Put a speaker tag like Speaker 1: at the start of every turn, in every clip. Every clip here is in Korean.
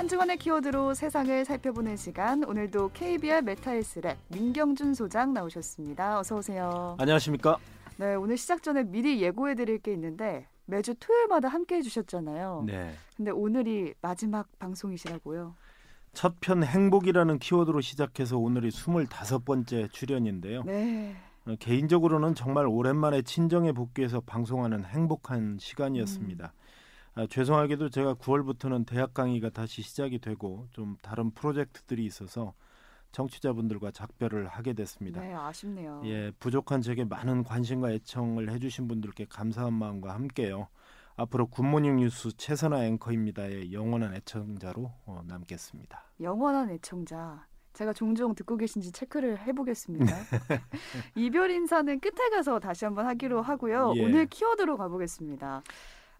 Speaker 1: 한 주간의 키워드로 세상을 살펴보는 시간. 오늘도 KBR 메타헬스 랩 민경준 소장 나오셨습니다. 어서 오세요.
Speaker 2: 안녕하십니까?
Speaker 1: 네, 오늘 시작 전에 미리 예고해 드릴 게 있는데 매주 토요일마다 함께 해 주셨잖아요.
Speaker 2: 네.
Speaker 1: 근데 오늘이 마지막 방송이시라고요.
Speaker 2: 첫 편 행복이라는 키워드로 시작해서 오늘이 25번째 출연인데요.
Speaker 1: 네.
Speaker 2: 어, 개인적으로는 정말 오랜만에 친정에 복귀해서 방송하는 행복한 시간이었습니다.
Speaker 1: 음.
Speaker 2: 아, 죄송하게도 제가 9월부터는 대학 강의가 다시 시작이 되고 좀 다른 프로젝트들이 있어서 청취자분들과 작별을 하게 됐습니다.
Speaker 1: 네, 아쉽네요.
Speaker 2: 예, 부족한 제게 많은 관심과 애청을 해주신 분들께 감사한 마음과 함께요. 앞으로 굿모닝 뉴스 최선화 앵커입니다의 영원한 애청자로 어, 남겠습니다.
Speaker 1: 영원한 애청자. 제가 종종 듣고 계신지 체크를 해보겠습니다. 이별 인사는 끝에 가서 다시 한번 하기로 하고요.
Speaker 2: 예.
Speaker 1: 오늘 키워드로 가보겠습니다.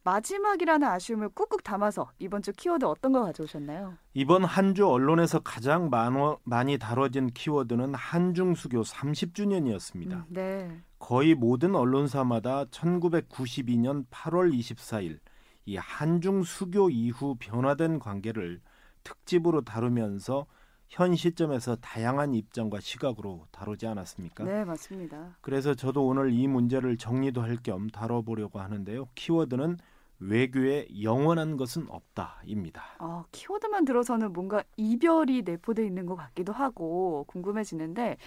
Speaker 1: 마지막이라는 아쉬움을 꾹꾹 담아서 이번 주 키워드 어떤 거 가져오셨나요?
Speaker 2: 이번 한 주 언론에서 가장 많어, 많이 다뤄진 키워드는 한중 수교 30주년이었습니다.
Speaker 1: 음, 네.
Speaker 2: 거의 모든 언론사마다 1992년 8월 24일 이 한중 수교 이후 변화된 관계를 특집으로 다루면서 현 시점에서 다양한 입장과 시각으로 다루지 않았습니까?
Speaker 1: 네, 맞습니다.
Speaker 2: 그래서 저도 오늘 이 문제를 정리도 할 겸 다뤄보려고 하는데요. 키워드는 외교에 영원한 것은 없다입니다.
Speaker 1: 아, 키워드만 들어서는 뭔가 이별이 내포돼 있는 것 같기도 하고 궁금해지는데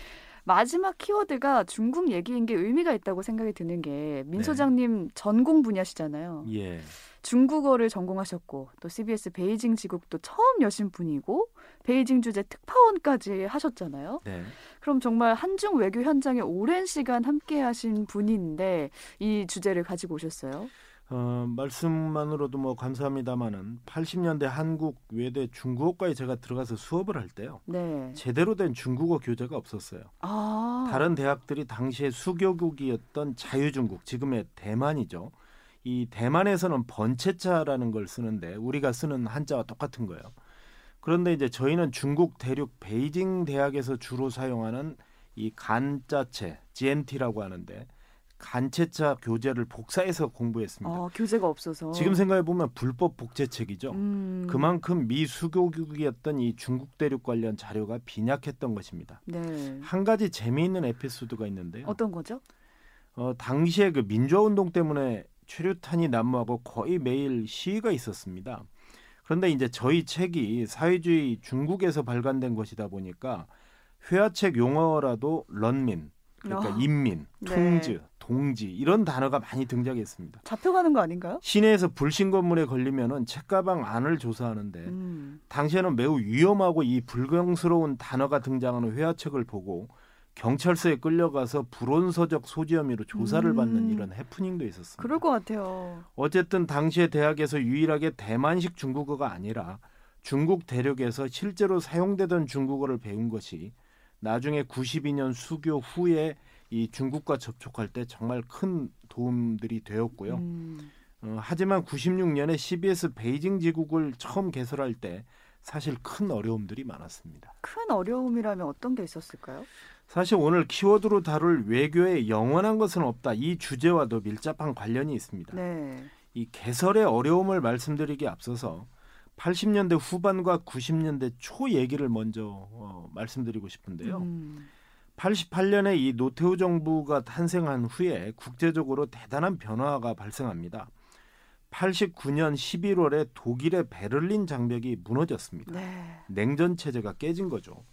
Speaker 1: 마지막 키워드가 중국 얘기인 게 의미가 있다고 생각이 드는 게민
Speaker 2: 네.
Speaker 1: 소장님 전공 분야시잖아요.
Speaker 2: 예,
Speaker 1: 중국어를 전공하셨고 또 CBS 베이징 지국도 처음 여신 분이고 베이징 주재 특파원까지 하셨잖아요.
Speaker 2: 네.
Speaker 1: 그럼 정말 한중 외교 현장에 오랜 시간 함께 하신 분인데 이 주제를 가지고 오셨어요.
Speaker 2: 어, 말씀만으로도 뭐 감사합니다만은 80년대 한국 외대 중국어과에 제가 들어가서 수업을 할 때요.
Speaker 1: 네.
Speaker 2: 제대로 된 중국어 교재가 없었어요.
Speaker 1: 아.
Speaker 2: 다른 대학들이 당시에 수교국이었던 자유중국, 지금의 대만이죠. 이 대만에서는 번체자라는 걸 쓰는데 우리가 쓰는 한자와 똑같은 거예요. 그런데 이제 저희는 중국 대륙 베이징 대학에서 주로 사용하는 이 간자체, GNT라고 하는데 간체자 교재를 복사해서 공부했습니다.
Speaker 1: 어, 교재가 없어서.
Speaker 2: 지금 생각해 보면 불법 복제책이죠.
Speaker 1: 음.
Speaker 2: 그만큼 미 수교국이었던 이 중국 대륙 관련 자료가 빈약했던 것입니다.
Speaker 1: 네.
Speaker 2: 한 가지 재미있는 에피소드가 있는데요.
Speaker 1: 어떤 거죠?
Speaker 2: 어, 당시에 그 민주화 운동 때문에 최루탄이 난무하고 거의 매일 시위가 있었습니다. 그런데 이제 저희 책이 사회주의 중국에서 발간된 것이다 보니까 회화책 용어라도 런민, 그러니까
Speaker 1: 어.
Speaker 2: 인민,
Speaker 1: 네.
Speaker 2: 통즈, 동지 이런 단어가 많이 등장했습니다.
Speaker 1: 잡혀가는 거 아닌가요?
Speaker 2: 시내에서 불신 건물에 걸리면은 책가방 안을 조사하는데
Speaker 1: 음.
Speaker 2: 당시에는 매우 위험하고 이 불경스러운 단어가 등장하는 회화책을 보고 경찰서에 끌려가서 불온서적 소지 혐의로 조사를
Speaker 1: 음.
Speaker 2: 받는 이런 해프닝도 있었습니다.
Speaker 1: 그럴 것 같아요.
Speaker 2: 어쨌든 당시에 대학에서 유일하게 대만식 중국어가 아니라 중국 대륙에서 실제로 사용되던 중국어를 배운 것이 나중에 92년 수교 후에 이 중국과 접촉할 때 정말 큰 도움들이 되었고요.
Speaker 1: 음.
Speaker 2: 어, 하지만 96년에 CBS 베이징 지국을 처음 개설할 때 사실 큰 어려움들이 많았습니다.
Speaker 1: 큰 어려움이라면 어떤 게 있었을까요?
Speaker 2: 사실 오늘 키워드로 다룰 외교에 영원한 것은 없다 이 주제와도 밀접한 관련이 있습니다.
Speaker 1: 네.
Speaker 2: 이 개설의 어려움을 말씀드리기에 앞서서 80년대 후반과 90년대 초 얘기를 먼저 어, 말씀드리고 싶은데요.
Speaker 1: 음.
Speaker 2: 88년에 이 노태우 정부가 탄생한 후에 국제적으로 대단한 변화가 발생합니다. 89년 11월에 독일의 베를린 장벽이 무너졌습니다.
Speaker 1: 네.
Speaker 2: 냉전 체제가 깨진 거죠.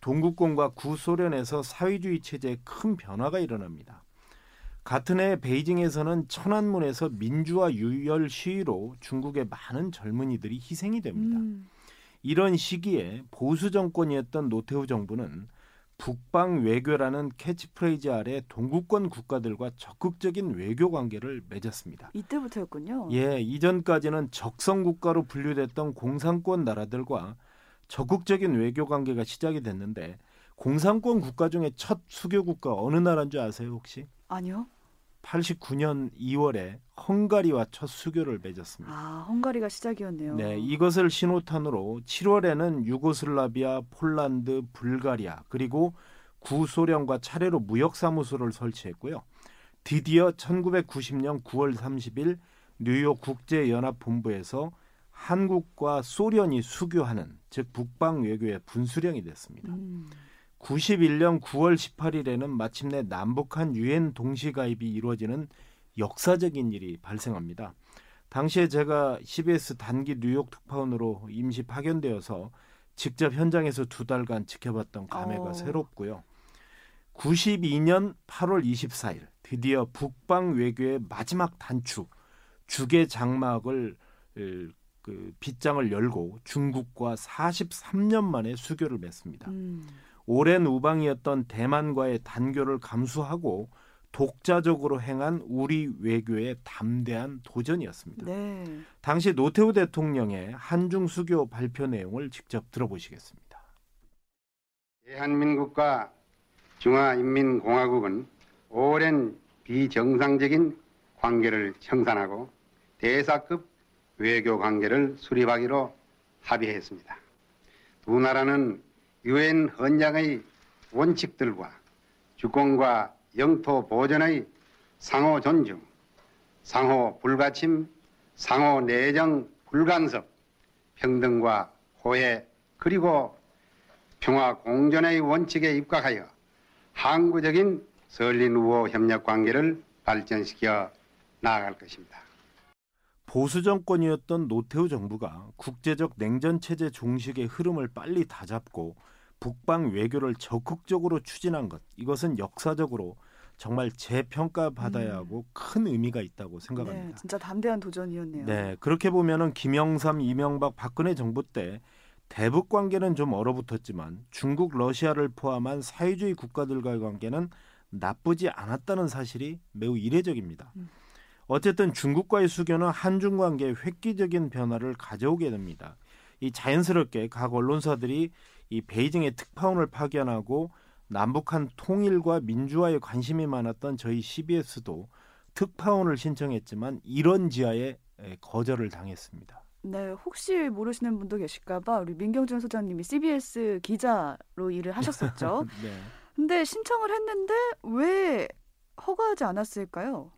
Speaker 2: 동국권과 구소련에서 사회주의 체제에 큰 변화가 일어납니다. 같은 해 베이징에서는 천안문에서 민주화 유혈 시위로 중국의 많은 젊은이들이 희생이 됩니다.
Speaker 1: 음.
Speaker 2: 이런 시기에 보수 정권이었던 노태우 정부는 북방 외교라는 캐치프레이즈 아래 동구권 국가들과 적극적인 외교 관계를 맺었습니다.
Speaker 1: 이때부터였군요.
Speaker 2: 예, 이전까지는 적성 국가로 분류됐던 공산권 나라들과 적극적인 외교 관계가 시작이 됐는데 공산권 국가 중에 첫 수교 국가 어느 나라인 줄 아세요 혹시?
Speaker 1: 아니요.
Speaker 2: 89년 2월에 헝가리와 첫 수교를 맺었습니다.
Speaker 1: 아, 헝가리가 시작이었네요.
Speaker 2: 네, 이것을 신호탄으로 7월에는 유고슬라비아, 폴란드, 불가리아 그리고 구소련과 차례로 무역 사무소를 설치했고요. 드디어 1990년 9월 30일 뉴욕 국제 연합 본부에서 한국과 소련이 수교하는 즉 북방 외교의 분수령이 됐습니다.
Speaker 1: 음.
Speaker 2: 91년 9월 18일에는 마침내 남북한 유엔 동시 가입이 이루어지는 역사적인 일이 발생합니다. 당시에 제가 CBS 단기 뉴욕 특파원으로 임시 파견되어서 직접 현장에서 두 달간 지켜봤던 감회가
Speaker 1: 어.
Speaker 2: 새롭고요. 92년 8월 24일 드디어 북방 외교의 마지막 단축 주계 장막을 을, 그 빗장을 열고 중국과 43년 만에 수교를 맺습니다.
Speaker 1: 음.
Speaker 2: 오랜 우방이었던 대만과의 단교를 감수하고 독자적으로 행한 우리 외교의 담대한 도전이었습니다.
Speaker 1: 네.
Speaker 2: 당시 노태우 대통령의 한중 수교 발표 내용을 직접 들어보시겠습니다.
Speaker 3: 대한민국과 중화인민공화국은 오랜 비정상적인 관계를 청산하고 대사급 외교 관계를 수립하기로 합의했습니다. 두 나라는 유엔 헌장의 원칙들과 주권과 영토 보존의 상호 존중, 상호 불가침, 상호 내정 불간섭, 평등과 호혜 그리고 평화 공존의 원칙에 입각하여 항구적인 설린 우호 협력 관계를 발전시켜 나아갈 것입니다.
Speaker 2: 보수 정권이었던 노태우 정부가 국제적 냉전 체제 종식의 흐름을 빨리 다잡고 북방 외교를 적극적으로 추진한 것 이것은 역사적으로 정말 재평가받아야
Speaker 1: 음.
Speaker 2: 하고 큰 의미가 있다고
Speaker 1: 네,
Speaker 2: 생각합니다.
Speaker 1: 진짜 담대한 도전이었네요.
Speaker 2: 네, 그렇게 보면은 김영삼, 이명박, 박근혜 정부 때 대북 관계는 좀 얼어붙었지만 중국, 러시아를 포함한 사회주의 국가들과의 관계는 나쁘지 않았다는 사실이 매우 이례적입니다.
Speaker 1: 음.
Speaker 2: 어쨌든 중국과의 수교는 한중 관계에 획기적인 변화를 가져오게 됩니다. 이 자연스럽게 각 언론사들이 이 베이징의 특파원을 파견하고 남북한 통일과 민주화에 관심이 많았던 저희 CBS도 특파원을 신청했지만 이런 지하에 에, 거절을 당했습니다.
Speaker 1: 네, 혹시 모르시는 분도 계실까봐 우리 민경준 소장님이 CBS 기자로 일을 하셨었죠.
Speaker 2: 네.
Speaker 1: 근데 신청을 했는데 왜 허가하지 않았을까요?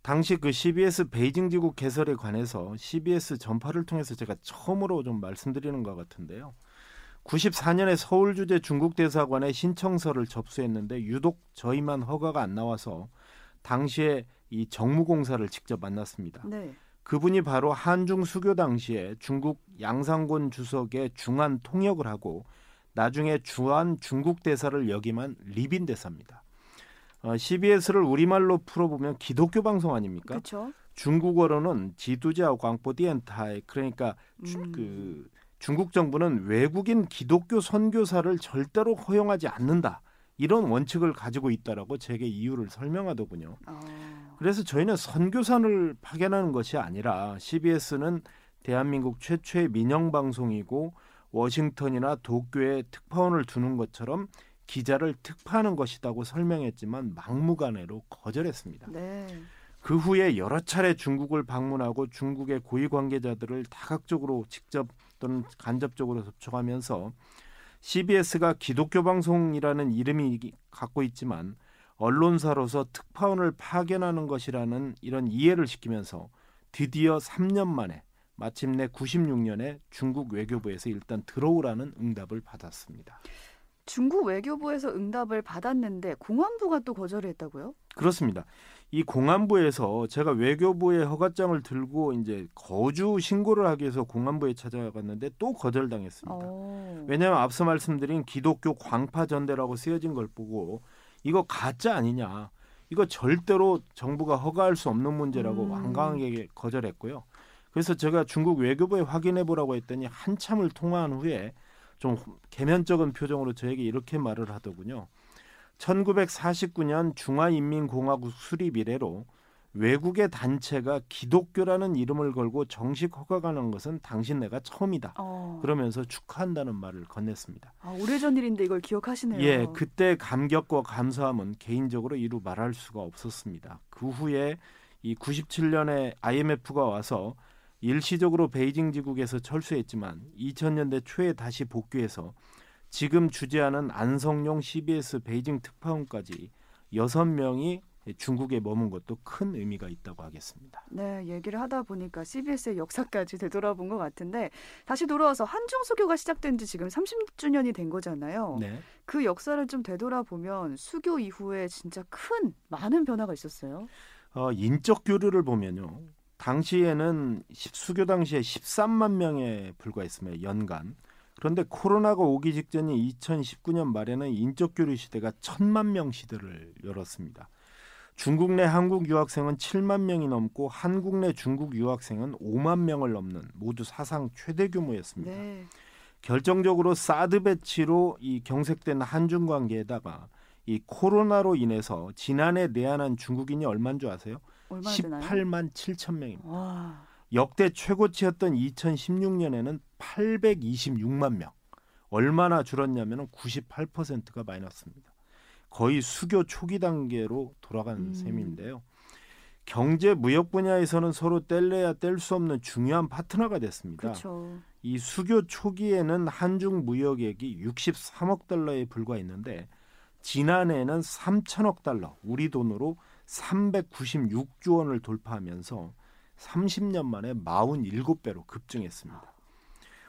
Speaker 2: 당시 그 CBS 베이징 지국 개설에 관해서 CBS 전파를 통해서 제가 처음으로 좀 말씀드리는 것 같은데요. 94년에 서울 주재 중국 대사관에 신청서를 접수했는데 유독 저희만 허가가 안 나와서 당시에 이 정무공사를 직접 만났습니다.
Speaker 1: 네.
Speaker 2: 그분이 바로 한중 수교 당시에 중국 양상곤 주석의 중한 통역을 하고 나중에 주한 중국 대사를 역임한 리빈 대사입니다. 어, CBS를 우리말로 풀어보면 기독교 방송 아닙니까?
Speaker 1: 그렇죠.
Speaker 2: 중국어로는 지두자 광포디엔타이 그러니까 주-
Speaker 1: 음.
Speaker 2: 그 중국 정부는 외국인 기독교 선교사를 절대로 허용하지 않는다 이런 원칙을 가지고 있다라고 제게 이유를 설명하더군요.
Speaker 1: 어.
Speaker 2: 그래서 저희는 선교사를 파견하는 것이 아니라 CBS는 대한민국 최초의 민영 방송이고 워싱턴이나 도쿄에 특파원을 두는 것처럼 기자를 특파하는 것이다고 설명했지만 막무가내로 거절했습니다.
Speaker 1: 네.
Speaker 2: 그 후에 여러 차례 중국을 방문하고 중국의 고위 관계자들을 다각적으로 직접 또는 간접적으로 접촉하면서 CBS가 기독교 방송이라는 이름이 갖고 있지만 언론사로서 특파원을 파견하는 것이라는 이런 이해를 시키면서 드디어 3년 만에 마침내 96년에 중국 외교부에서 일단 들어오라는 응답을 받았습니다.
Speaker 1: 중국 외교부에서 응답을 받았는데 공안부가 또 거절을 했다고요?
Speaker 2: 그렇습니다. 이 공안부에서 제가 외교부의 허가장을 들고 이제 거주 신고를 하기 위해서 공안부에 찾아갔는데 또 거절당했습니다.
Speaker 1: 어.
Speaker 2: 왜냐하면 앞서 말씀드린 기독교 광파 전대라고 쓰여진 걸 보고 이거 가짜 아니냐. 이거 절대로 정부가 허가할 수 없는 문제라고
Speaker 1: 음.
Speaker 2: 완강하게 거절했고요. 그래서 제가 중국 외교부에 확인해 보라고 했더니 한참을 통화한 후에 좀 개면적인 표정으로 저에게 이렇게 말을 하더군요. 1949년 중화인민공화국 수립 이래로 외국의 단체가 기독교라는 이름을 걸고 정식 허가가 난 것은 당신네가 처음이다.
Speaker 1: 어.
Speaker 2: 그러면서 축하한다는 말을 건넸습니다.
Speaker 1: 아, 오래전 일인데 이걸 기억하시네요.
Speaker 2: 예, 그때 감격과 감사함은 개인적으로 이루 말할 수가 없었습니다. 그 후에 이 97년에 IMF가 와서 일시적으로 베이징 지국에서 철수했지만 2000년대 초에 다시 복귀해서 지금 주재하는 안성용 CBS 베이징 특파원까지 여섯 명이 중국에 머문 것도 큰 의미가 있다고 하겠습니다.
Speaker 1: 네, 얘기를 하다 보니까 CBS의 역사까지 되돌아본 것 같은데 다시 돌아와서 한중 수교가 시작된 지 지금 30주년이 된 거잖아요.
Speaker 2: 네.
Speaker 1: 그 역사를 좀 되돌아보면 수교 이후에 진짜 큰 많은 변화가 있었어요.
Speaker 2: 어, 인적 교류를 보면요. 당시에는 수교 당시에 13만 명에 불과했습니다. 연간. 그런데 코로나가 오기 직전인 2019년 말에는 인적 교류 시대가 천만 명 시대를 열었습니다. 중국 내 한국 유학생은 7만 명이 넘고 한국 내 중국 유학생은 5만 명을 넘는 모두 사상 최대 규모였습니다.
Speaker 1: 네.
Speaker 2: 결정적으로 사드 배치로 이 경색된 한중 관계에다가 이 코로나로 인해서 지난해 내한한 중국인이 얼마인 줄 아세요?
Speaker 1: 얼마나 되나요?
Speaker 2: 18만 7천 명입니다.
Speaker 1: 와.
Speaker 2: 역대 최고치였던 2016년에는 826만 명. 얼마나 줄었냐면 98%가 마이너스입니다. 거의 수교 초기 단계로 돌아간
Speaker 1: 음.
Speaker 2: 셈인데요. 경제 무역 분야에서는 서로 뗄래야 뗄 수 없는 중요한 파트너가 됐습니다.
Speaker 1: 그렇죠.
Speaker 2: 이 수교 초기에는 한중 무역액이 63억 달러에 불과했는데 지난해에는 3천억 달러, 우리 돈으로 396조 원을 돌파하면서 30년 만에 47배로 급증했습니다.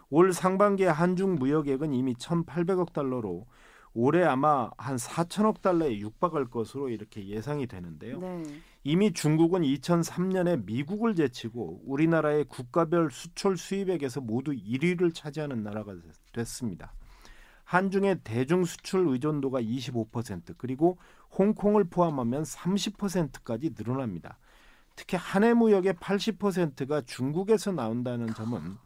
Speaker 2: 올 상반기에 한중 무역액은 이미 1,800억 달러로 올해 아마 한 4천억 달러에 육박할 것으로 이렇게 예상이 되는데요.
Speaker 1: 네.
Speaker 2: 이미 중국은 2003년에 미국을 제치고 우리나라의 국가별 수출 수입액에서 모두 1위를 차지하는 나라가 됐습니다. 한중의 대중 수출 의존도가 25% 그리고 홍콩을 포함하면 30%까지 늘어납니다. 특히 한해 무역의 80%가 중국에서 나온다는 점은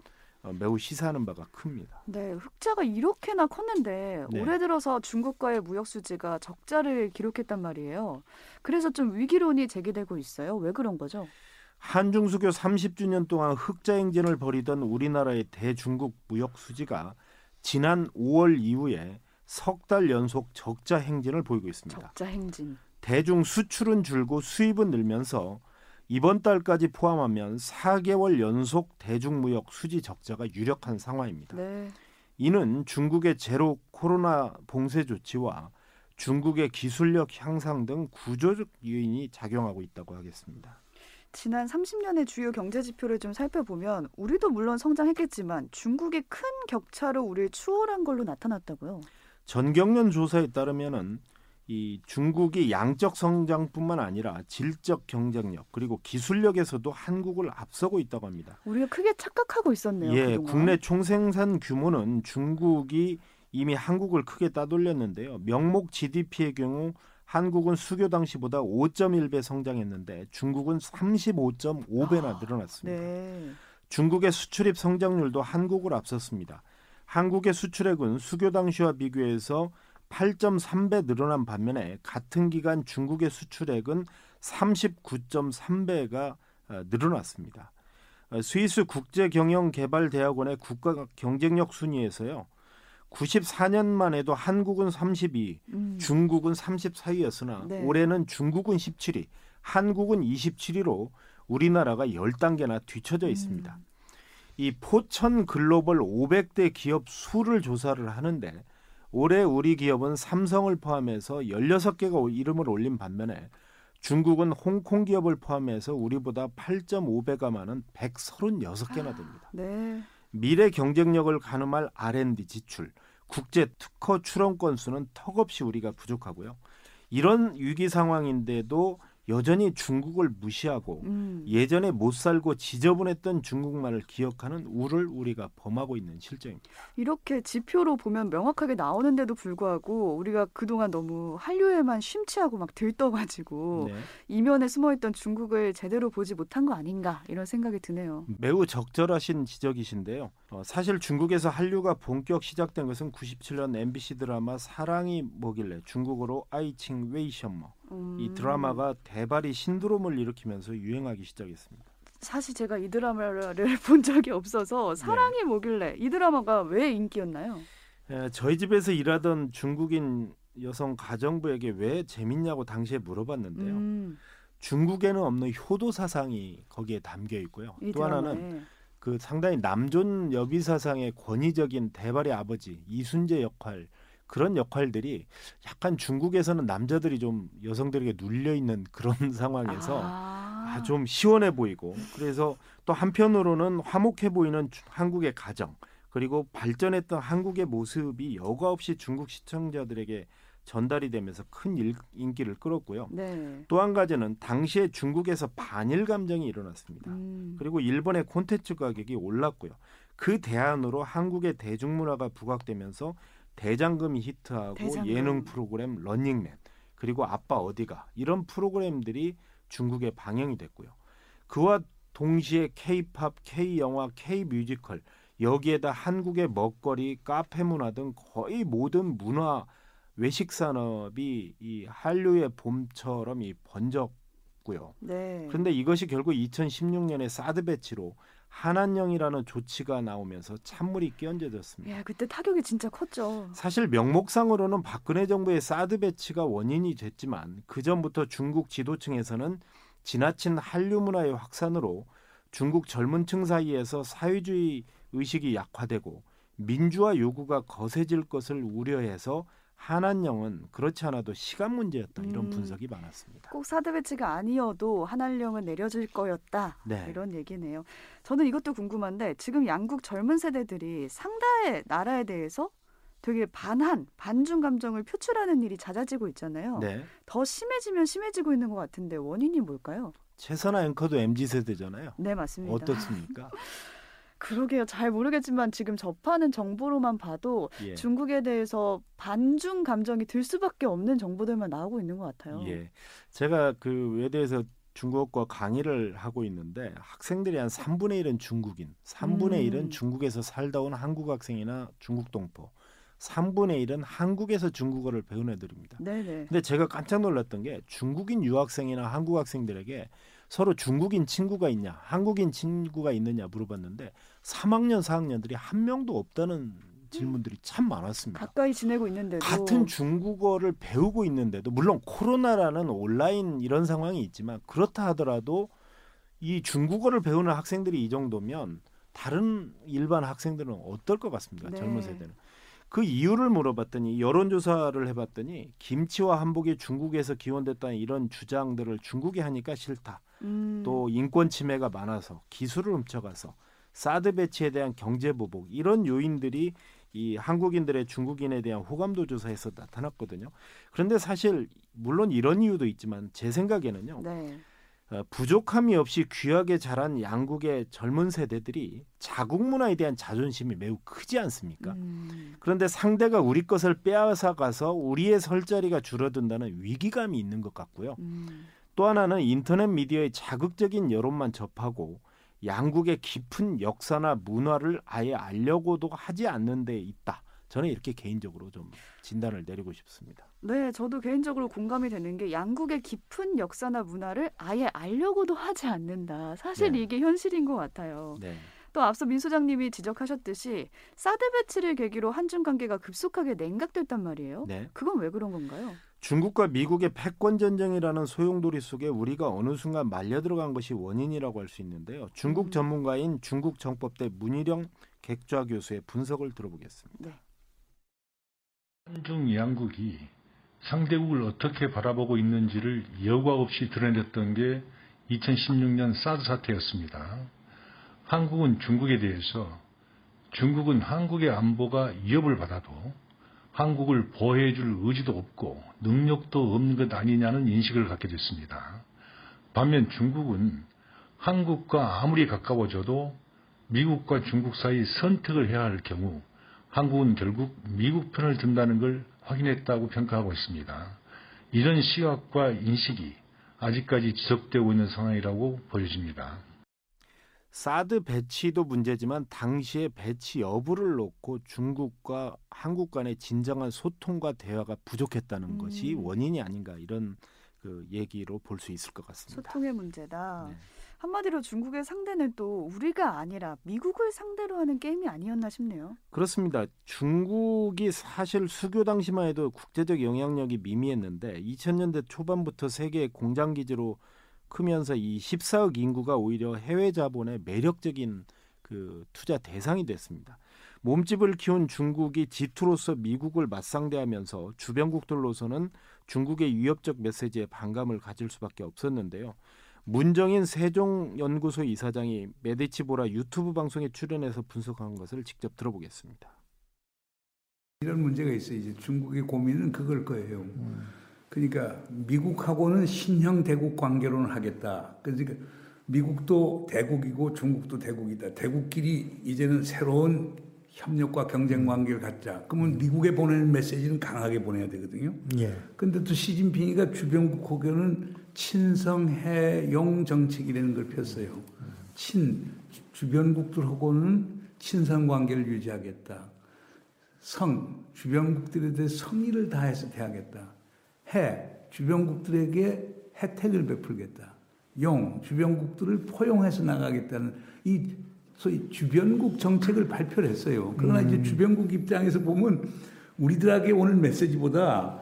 Speaker 2: 어, 매우 시사하는 바가 큽니다.
Speaker 1: 네, 흑자가 이렇게나 컸는데
Speaker 2: 네.
Speaker 1: 올해 들어서 중국과의 무역 수지가 적자를 기록했단 말이에요. 그래서 좀 위기론이 제기되고 있어요. 왜 그런 거죠?
Speaker 2: 한중 수교 30주년 동안 흑자 행진을 벌이던 우리나라의 대중국 무역 수지가 지난 5월 이후에 석 달 연속 적자 행진을 보이고 있습니다.
Speaker 1: 적자 행진.
Speaker 2: 대중 수출은 줄고 수입은 늘면서 이번 달까지 포함하면 4개월 연속 대중무역 수지 적자가 유력한 상황입니다.
Speaker 1: 네.
Speaker 2: 이는 중국의 제로 코로나 봉쇄 조치와 중국의 기술력 향상 등 구조적 요인이 작용하고 있다고 하겠습니다.
Speaker 1: 지난 30년의 주요 경제 지표를 좀 살펴보면 우리도 물론 성장했겠지만 중국의 큰 격차로 우리를 추월한 걸로 나타났다고요.
Speaker 2: 전경련 조사에 따르면은 이 중국이 양적 성장뿐만 아니라 질적 경쟁력 그리고 기술력에서도 한국을 앞서고 있다고 합니다.
Speaker 1: 우리가 크게 착각하고 있었네요.
Speaker 2: 예,
Speaker 1: 그동안.
Speaker 2: 국내 총생산 규모는 중국이 이미 한국을 크게 따돌렸는데요. 명목 GDP의 경우 한국은 수교 당시보다 5.1배 성장했는데 중국은 35.5배나 늘어났습니다.
Speaker 1: 네.
Speaker 2: 중국의 수출입 성장률도 한국을 앞섰습니다. 한국의 수출액은 수교 당시와 비교해서 8.3배 늘어난 반면에 같은 기간 중국의 수출액은 39.3배가 어, 늘어났습니다. 어, 스위스 국제경영개발대학원의 국가 경쟁력 순위에서요. 94년만 해도 한국은 32위,
Speaker 1: 음.
Speaker 2: 중국은 34위였으나
Speaker 1: 네.
Speaker 2: 올해는 중국은 17위, 한국은 27위로 우리나라가 10단계나 뒤처져 있습니다.
Speaker 1: 음.
Speaker 2: 이 포천 글로벌 500대 기업 수를 조사를 하는데 올해 우리 기업은 삼성을 포함해서 16개가 이름을 올린 반면에 중국은 홍콩 기업을 포함해서 우리보다 8.5배가 많은 136개나 됩니다.
Speaker 1: 네.
Speaker 2: 미래 경쟁력을 가늠할 R&D 지출, 국제 특허 출원 건수는 턱없이 우리가 부족하고요. 이런 위기 상황인데도 여전히 중국을 무시하고
Speaker 1: 음.
Speaker 2: 예전에 못 살고 지저분했던 중국만을 기억하는 우를 우리가 범하고 있는 실정입니다.
Speaker 1: 이렇게 지표로 보면 명확하게 나오는데도 불구하고 우리가 그동안 너무 한류에만 심취하고 막 들떠가지고
Speaker 2: 네.
Speaker 1: 이면에 숨어있던 중국을 제대로 보지 못한 거 아닌가 이런 생각이 드네요.
Speaker 2: 매우 적절하신 지적이신데요. 어, 사실 중국에서 한류가 본격 시작된 것은 97년 MBC 드라마 사랑이 뭐길래 중국어로 爱情为什么
Speaker 1: 음.
Speaker 2: 이 드라마가 대발이 신드롬을 일으키면서 유행하기 시작했습니다.
Speaker 1: 사실 제가 이 드라마를 본 적이 없어서
Speaker 2: 네.
Speaker 1: 사랑이 뭐길래 이 드라마가 왜 인기였나요?
Speaker 2: 에, 저희 집에서 일하던 중국인 여성 가정부에게 왜 재밌냐고 당시에 물어봤는데요.
Speaker 1: 음,
Speaker 2: 중국에는 없는 효도 사상이 거기에 담겨 있고요. 이또 하나는
Speaker 1: 드라마에.
Speaker 2: 그 상당히 남존 여비 사상의 권위적인 대발의 아버지 이순재 역할 그런 역할들이 약간 중국에서는 남자들이 좀 여성들에게 눌려 있는 그런 상황에서
Speaker 1: 아,
Speaker 2: 아, 좀 시원해 보이고 그래서 또 한편으로는 화목해 보이는 주- 한국의 가정 그리고 발전했던 한국의 모습이 여과 없이 중국 시청자들에게 전달이 되면서 큰 일- 인기를 끌었고요.
Speaker 1: 네.
Speaker 2: 또한 가지는 당시에 중국에서 반일 감정이 일어났습니다.
Speaker 1: 음,
Speaker 2: 그리고 일본의 콘텐츠 가격이 올랐고요. 그 대안으로 한국의 대중문화가 부각되면서 대장금이 히트하고
Speaker 1: 대장금.
Speaker 2: 예능 프로그램 런닝맨 그리고 아빠 어디가 이런 프로그램들이 중국에 방영이 됐고요. 그와 동시에 K-팝, K-영화, K-뮤지컬 여기에다 한국의 먹거리, 카페 문화 등 거의 모든 문화 외식 산업이 이 한류의 봄처럼 이 번졌고요.
Speaker 1: 네.
Speaker 2: 그런데 이것이 결국 2016년에 사드 배치로 한한령이라는 조치가 나오면서 찬물이 끼얹어졌습니다.
Speaker 1: 야, 그때 타격이 진짜 컸죠.
Speaker 2: 사실 명목상으로는 박근혜 정부의 사드 배치가 원인이 됐지만 그 전부터 중국 지도층에서는 지나친 한류 문화의 확산으로 중국 젊은층 사이에서 사회주의 의식이 약화되고 민주화 요구가 거세질 것을 우려해서 한한령은 그렇지 않아도 시간 문제였다 이런
Speaker 1: 음.
Speaker 2: 분석이 많았습니다.
Speaker 1: 꼭 사드 배치가 아니어도 한한령은 내려질 거였다.
Speaker 2: 네.
Speaker 1: 이런 얘기네요. 저는 이것도 궁금한데 지금 양국 젊은 세대들이 상다의 나라에 대해서 되게 반한, 반중 감정을 표출하는 일이 잦아지고 있잖아요.
Speaker 2: 네.
Speaker 1: 더 심해지면 심해지고 있는 것 같은데 원인이 뭘까요?
Speaker 2: 최선화 앵커도 MZ 세대잖아요.
Speaker 1: 네, 맞습니다.
Speaker 2: 어떻습니까?
Speaker 1: 그러게요. 잘 모르겠지만 지금 접하는 정보로만 봐도
Speaker 2: 예.
Speaker 1: 중국에 대해서 반중 감정이 들 수밖에 없는 정보들만 나오고 있는 것 같아요.
Speaker 2: 예. 제가 그 외대에서 중국어 강의를 하고 있는데 학생들이 한 3분의 1은 중국인, 3분의
Speaker 1: 음.
Speaker 2: 1은 중국에서 살다 온 한국 학생이나 중국 동포, 3분의 1은 한국에서 중국어를 배운 애들입니다.
Speaker 1: 네네.
Speaker 2: 근데 제가 깜짝 놀랐던 게 중국인 유학생이나 한국 학생들에게 서로 중국인 친구가 있냐, 한국인 친구가 있느냐 물어봤는데 3학년, 4학년들이 한 명도 없다는 질문들이 참 많았습니다.
Speaker 1: 가까이 지내고 있는데도
Speaker 2: 같은 중국어를 배우고 있는데도 물론 코로나라는 온라인 이런 상황이 있지만 그렇다 하더라도 이 중국어를 배우는 학생들이 이 정도면 다른 일반 학생들은 어떨 것 같습니까?
Speaker 1: 네.
Speaker 2: 젊은 세대는. 그 이유를 물어봤더니 여론조사를 해봤더니 김치와 한복이 중국에서 기원됐다는 이런 주장들을 중국이 하니까 싫다.
Speaker 1: 음,
Speaker 2: 또 인권 침해가 많아서 기술을 훔쳐가서 사드 배치에 대한 경제 보복 이런 요인들이 이 한국인들의 중국인에 대한 호감도 조사에서 나타났거든요. 그런데 사실 물론 이런 이유도 있지만 제 생각에는요.
Speaker 1: 네.
Speaker 2: 어, 부족함이 없이 귀하게 자란 양국의 젊은 세대들이 자국 문화에 대한 자존심이 매우 크지 않습니까?
Speaker 1: 음,
Speaker 2: 그런데 상대가 우리 것을 빼앗아 가서 우리의 설 자리가 줄어든다는 위기감이 있는 것 같고요.
Speaker 1: 음,
Speaker 2: 또 하나는 인터넷 미디어의 자극적인 여론만 접하고 양국의 깊은 역사나 문화를 아예 알려고도 하지 않는 데 있다. 저는 이렇게 개인적으로 좀 진단을 내리고 싶습니다.
Speaker 1: 네, 저도 개인적으로 공감이 되는 게 양국의 깊은 역사나 문화를 아예 알려고도 하지 않는다. 사실
Speaker 2: 네.
Speaker 1: 이게 현실인 것 같아요.
Speaker 2: 네.
Speaker 1: 또 앞서 민 소장님이 지적하셨듯이 사드 배치를 계기로 한중 관계가 급속하게 냉각됐단 말이에요.
Speaker 2: 네.
Speaker 1: 그건 왜 그런 건가요?
Speaker 2: 중국과 미국의 패권 전쟁이라는 소용돌이 속에 우리가 어느 순간 말려 들어간 것이 원인이라고 할 수 있는데요. 중국
Speaker 1: 음.
Speaker 2: 전문가인 중국 정법대 문희령 객좌 교수의 분석을 들어보겠습니다.
Speaker 1: 네.
Speaker 4: 한중 양국이 상대국을 어떻게 바라보고 있는지를 여과 없이 드러냈던 게 2016년 사드 사태였습니다. 한국은 중국에 대해서 중국은 한국의 안보가 위협을 받아도 한국을 보호해 줄 의지도 없고 능력도 없는 것 아니냐는 인식을 갖게 됐습니다. 반면 중국은 한국과 아무리 가까워져도 미국과 중국 사이 선택을 해야 할 경우 한국은 결국 미국 편을 든다는 걸 확인했다고 평가하고 있습니다. 이런 시각과 인식이 아직까지 지속되고 있는 상황이라고 보여집니다.
Speaker 2: 사드 배치도 문제지만 당시의 배치 여부를 놓고 중국과 한국 간의 진정한 소통과 대화가 부족했다는
Speaker 1: 음.
Speaker 2: 것이 원인이 아닌가 이런 그 얘기로 볼 수 있을 것 같습니다.
Speaker 1: 소통의 문제다.
Speaker 2: 네.
Speaker 1: 한마디로 중국의 상대는 또 우리가 아니라 미국을 상대로 하는 게임이 아니었나 싶네요.
Speaker 2: 그렇습니다. 중국이 사실 수교 당시만 해도 국제적 영향력이 미미했는데 2000년대 초반부터 세계 공장 기지로 크면서 이 14억 인구가 오히려 해외 자본의 매력적인 그 투자 대상이 됐습니다. 몸집을 키운 중국이 G2로서 미국을 맞상대하면서 주변국들로서는 중국의 위협적 메시지에 반감을 가질 수밖에 없었는데요. 문정인 세종연구소 이사장이 메디치보라 유튜브 방송에 출연해서 분석한 것을 직접 들어보겠습니다.
Speaker 5: 이런 문제가 있어요. 이제 중국의 고민은 그걸 거예요. 그러니까 미국하고는 신형 대국 관계론을 하겠다. 그러니까 미국도 대국이고 중국도 대국이다. 대국끼리 이제는 새로운 협력과 경쟁 관계를 갖자. 그러면 미국에 보내는 메시지는 강하게 보내야 되거든요.
Speaker 6: 예.
Speaker 5: 근데 또 시진핑이가 주변국 혹여는 친성해용 정책이라는 걸 폈어요. 친 주변국들하고는 친선 관계를 유지하겠다. 성 주변국들에 대해 성의를 다해서 대하겠다. 해 주변국들에게 혜택을 베풀겠다. 용 주변국들을 포용해서 나가겠다는 이 소위 주변국 정책을 발표를 했어요. 그러나
Speaker 6: 음.
Speaker 5: 이제 주변국 입장에서 보면 우리들에게 오는 메시지보다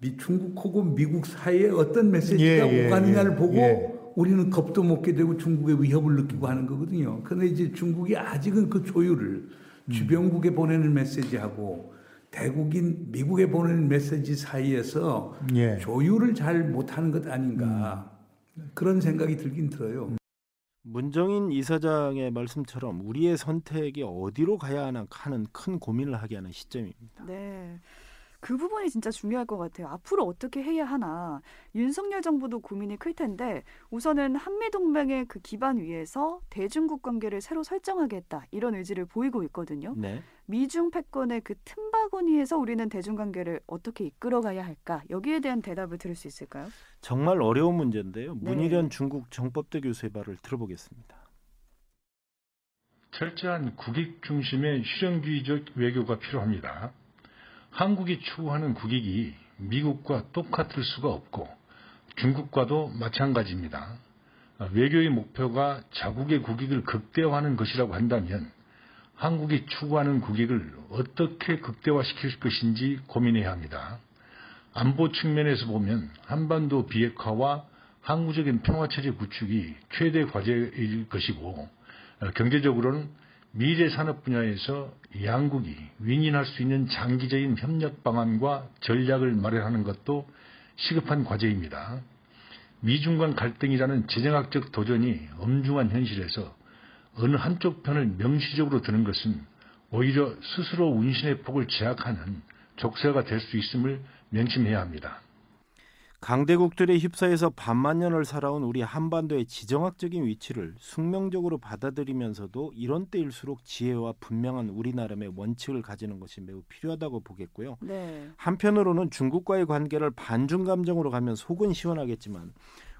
Speaker 5: 미 중국하고 미국 사이에 어떤 메시지가
Speaker 6: 예, 예,
Speaker 5: 오가느냐를
Speaker 6: 예,
Speaker 5: 보고
Speaker 6: 예.
Speaker 5: 우리는 겁도 먹게 되고 중국의 위협을 느끼고 하는 거거든요. 그런데 이제 중국이 아직은 그 조율을
Speaker 6: 음.
Speaker 5: 주변국에 보내는 메시지하고 대국인 미국에 보내는 메시지 사이에서
Speaker 6: 예.
Speaker 5: 조율을 잘 못하는 것 아닌가
Speaker 6: 음.
Speaker 5: 그런 생각이 들긴 들어요.
Speaker 2: 문정인 이사장의 말씀처럼 우리의 선택이 어디로 가야 하나 하는 큰 고민을 하게 하는 시점입니다.
Speaker 1: 네. 그 부분이 진짜 중요할 것 같아요. 앞으로 어떻게 해야 하나. 윤석열 정부도 고민이 클 텐데 우선은 한미 동맹의 그 기반 위에서 대중국 관계를 새로 설정하겠다 이런 의지를 보이고 있거든요.
Speaker 2: 네.
Speaker 1: 미중 패권의 그 틈바구니에서 우리는 대중 관계를 어떻게 이끌어가야 할까? 여기에 대한 대답을 들을 수 있을까요?
Speaker 2: 정말 어려운 문제인데요.
Speaker 1: 네.
Speaker 2: 문희련 중국 정법대 교수의 말을 들어보겠습니다.
Speaker 4: 철저한 국익 중심의 실용주의적 외교가 필요합니다. 한국이 추구하는 국익이 미국과 똑같을 수가 없고 중국과도 마찬가지입니다. 외교의 목표가 자국의 국익을 극대화하는 것이라고 한다면 한국이 추구하는 국익을 어떻게 극대화시킬 것인지 고민해야 합니다. 안보 측면에서 보면 한반도 비핵화와 항구적인 평화체제 구축이 최대 과제일 것이고 어, 경제적으로는 미래 산업 분야에서 양국이 윈윈할 수 있는 장기적인 협력 방안과 전략을 마련하는 것도 시급한 과제입니다. 미중 간 갈등이라는 재정학적 도전이 엄중한 현실에서 어느 한쪽 편을 명시적으로 드는 것은 오히려 스스로 운신의 폭을 제약하는 족쇄가 될 수 있음을 명심해야 합니다.
Speaker 2: 강대국들의 휩싸여서 반만 년을 살아온 우리 한반도의 지정학적인 위치를 숙명적으로 받아들이면서도 이런 때일수록 지혜와 분명한 우리 나름의 원칙을 가지는 것이 매우 필요하다고 보겠고요.
Speaker 1: 네.
Speaker 2: 한편으로는 중국과의 관계를 반중 감정으로 가면 속은 시원하겠지만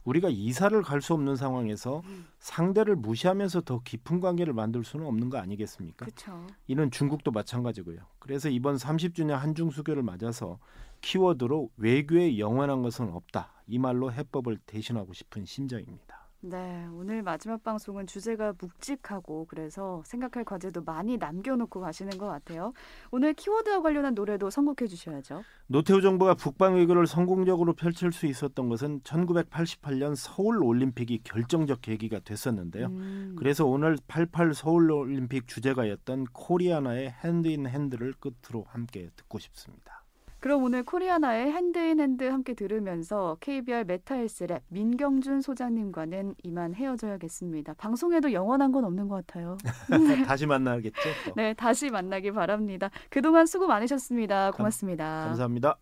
Speaker 2: 우리가 이사를 갈 수 없는 상황에서 상대를 무시하면서 더 깊은 관계를 만들 수는 없는 거 아니겠습니까?
Speaker 1: 그렇죠.
Speaker 2: 이는 중국도 마찬가지고요. 그래서 이번 30주년 한중 수교를 맞아서 키워드로 외교에 영원한 것은 없다. 이 말로 해법을 대신하고 싶은 심정입니다.
Speaker 1: 네, 오늘 마지막 방송은 주제가 묵직하고 그래서 생각할 과제도 많이 남겨놓고 가시는 것 같아요. 오늘 키워드와 관련한 노래도 선곡해 주셔야죠.
Speaker 2: 노태우 정부가 북방 외교를 성공적으로 펼칠 수 있었던 것은 1988년 서울 올림픽이 결정적 계기가 됐었는데요.
Speaker 1: 음,
Speaker 2: 그래서 오늘 88 서울 올림픽 주제가였던 코리아나의 Hand in Hand를 끝으로 함께 듣고 싶습니다.
Speaker 1: 그럼 오늘 코리아나의 Hand in Hand 함께 들으면서 KBR 메타헬스 랩 민경준 소장님과는 이만 헤어져야겠습니다. 방송에도 영원한 건 없는 것 같아요.
Speaker 2: 다시 만나겠죠? 또.
Speaker 1: 네, 다시 만나기 바랍니다. 그동안 수고 많으셨습니다. 고맙습니다.
Speaker 2: 감사합니다.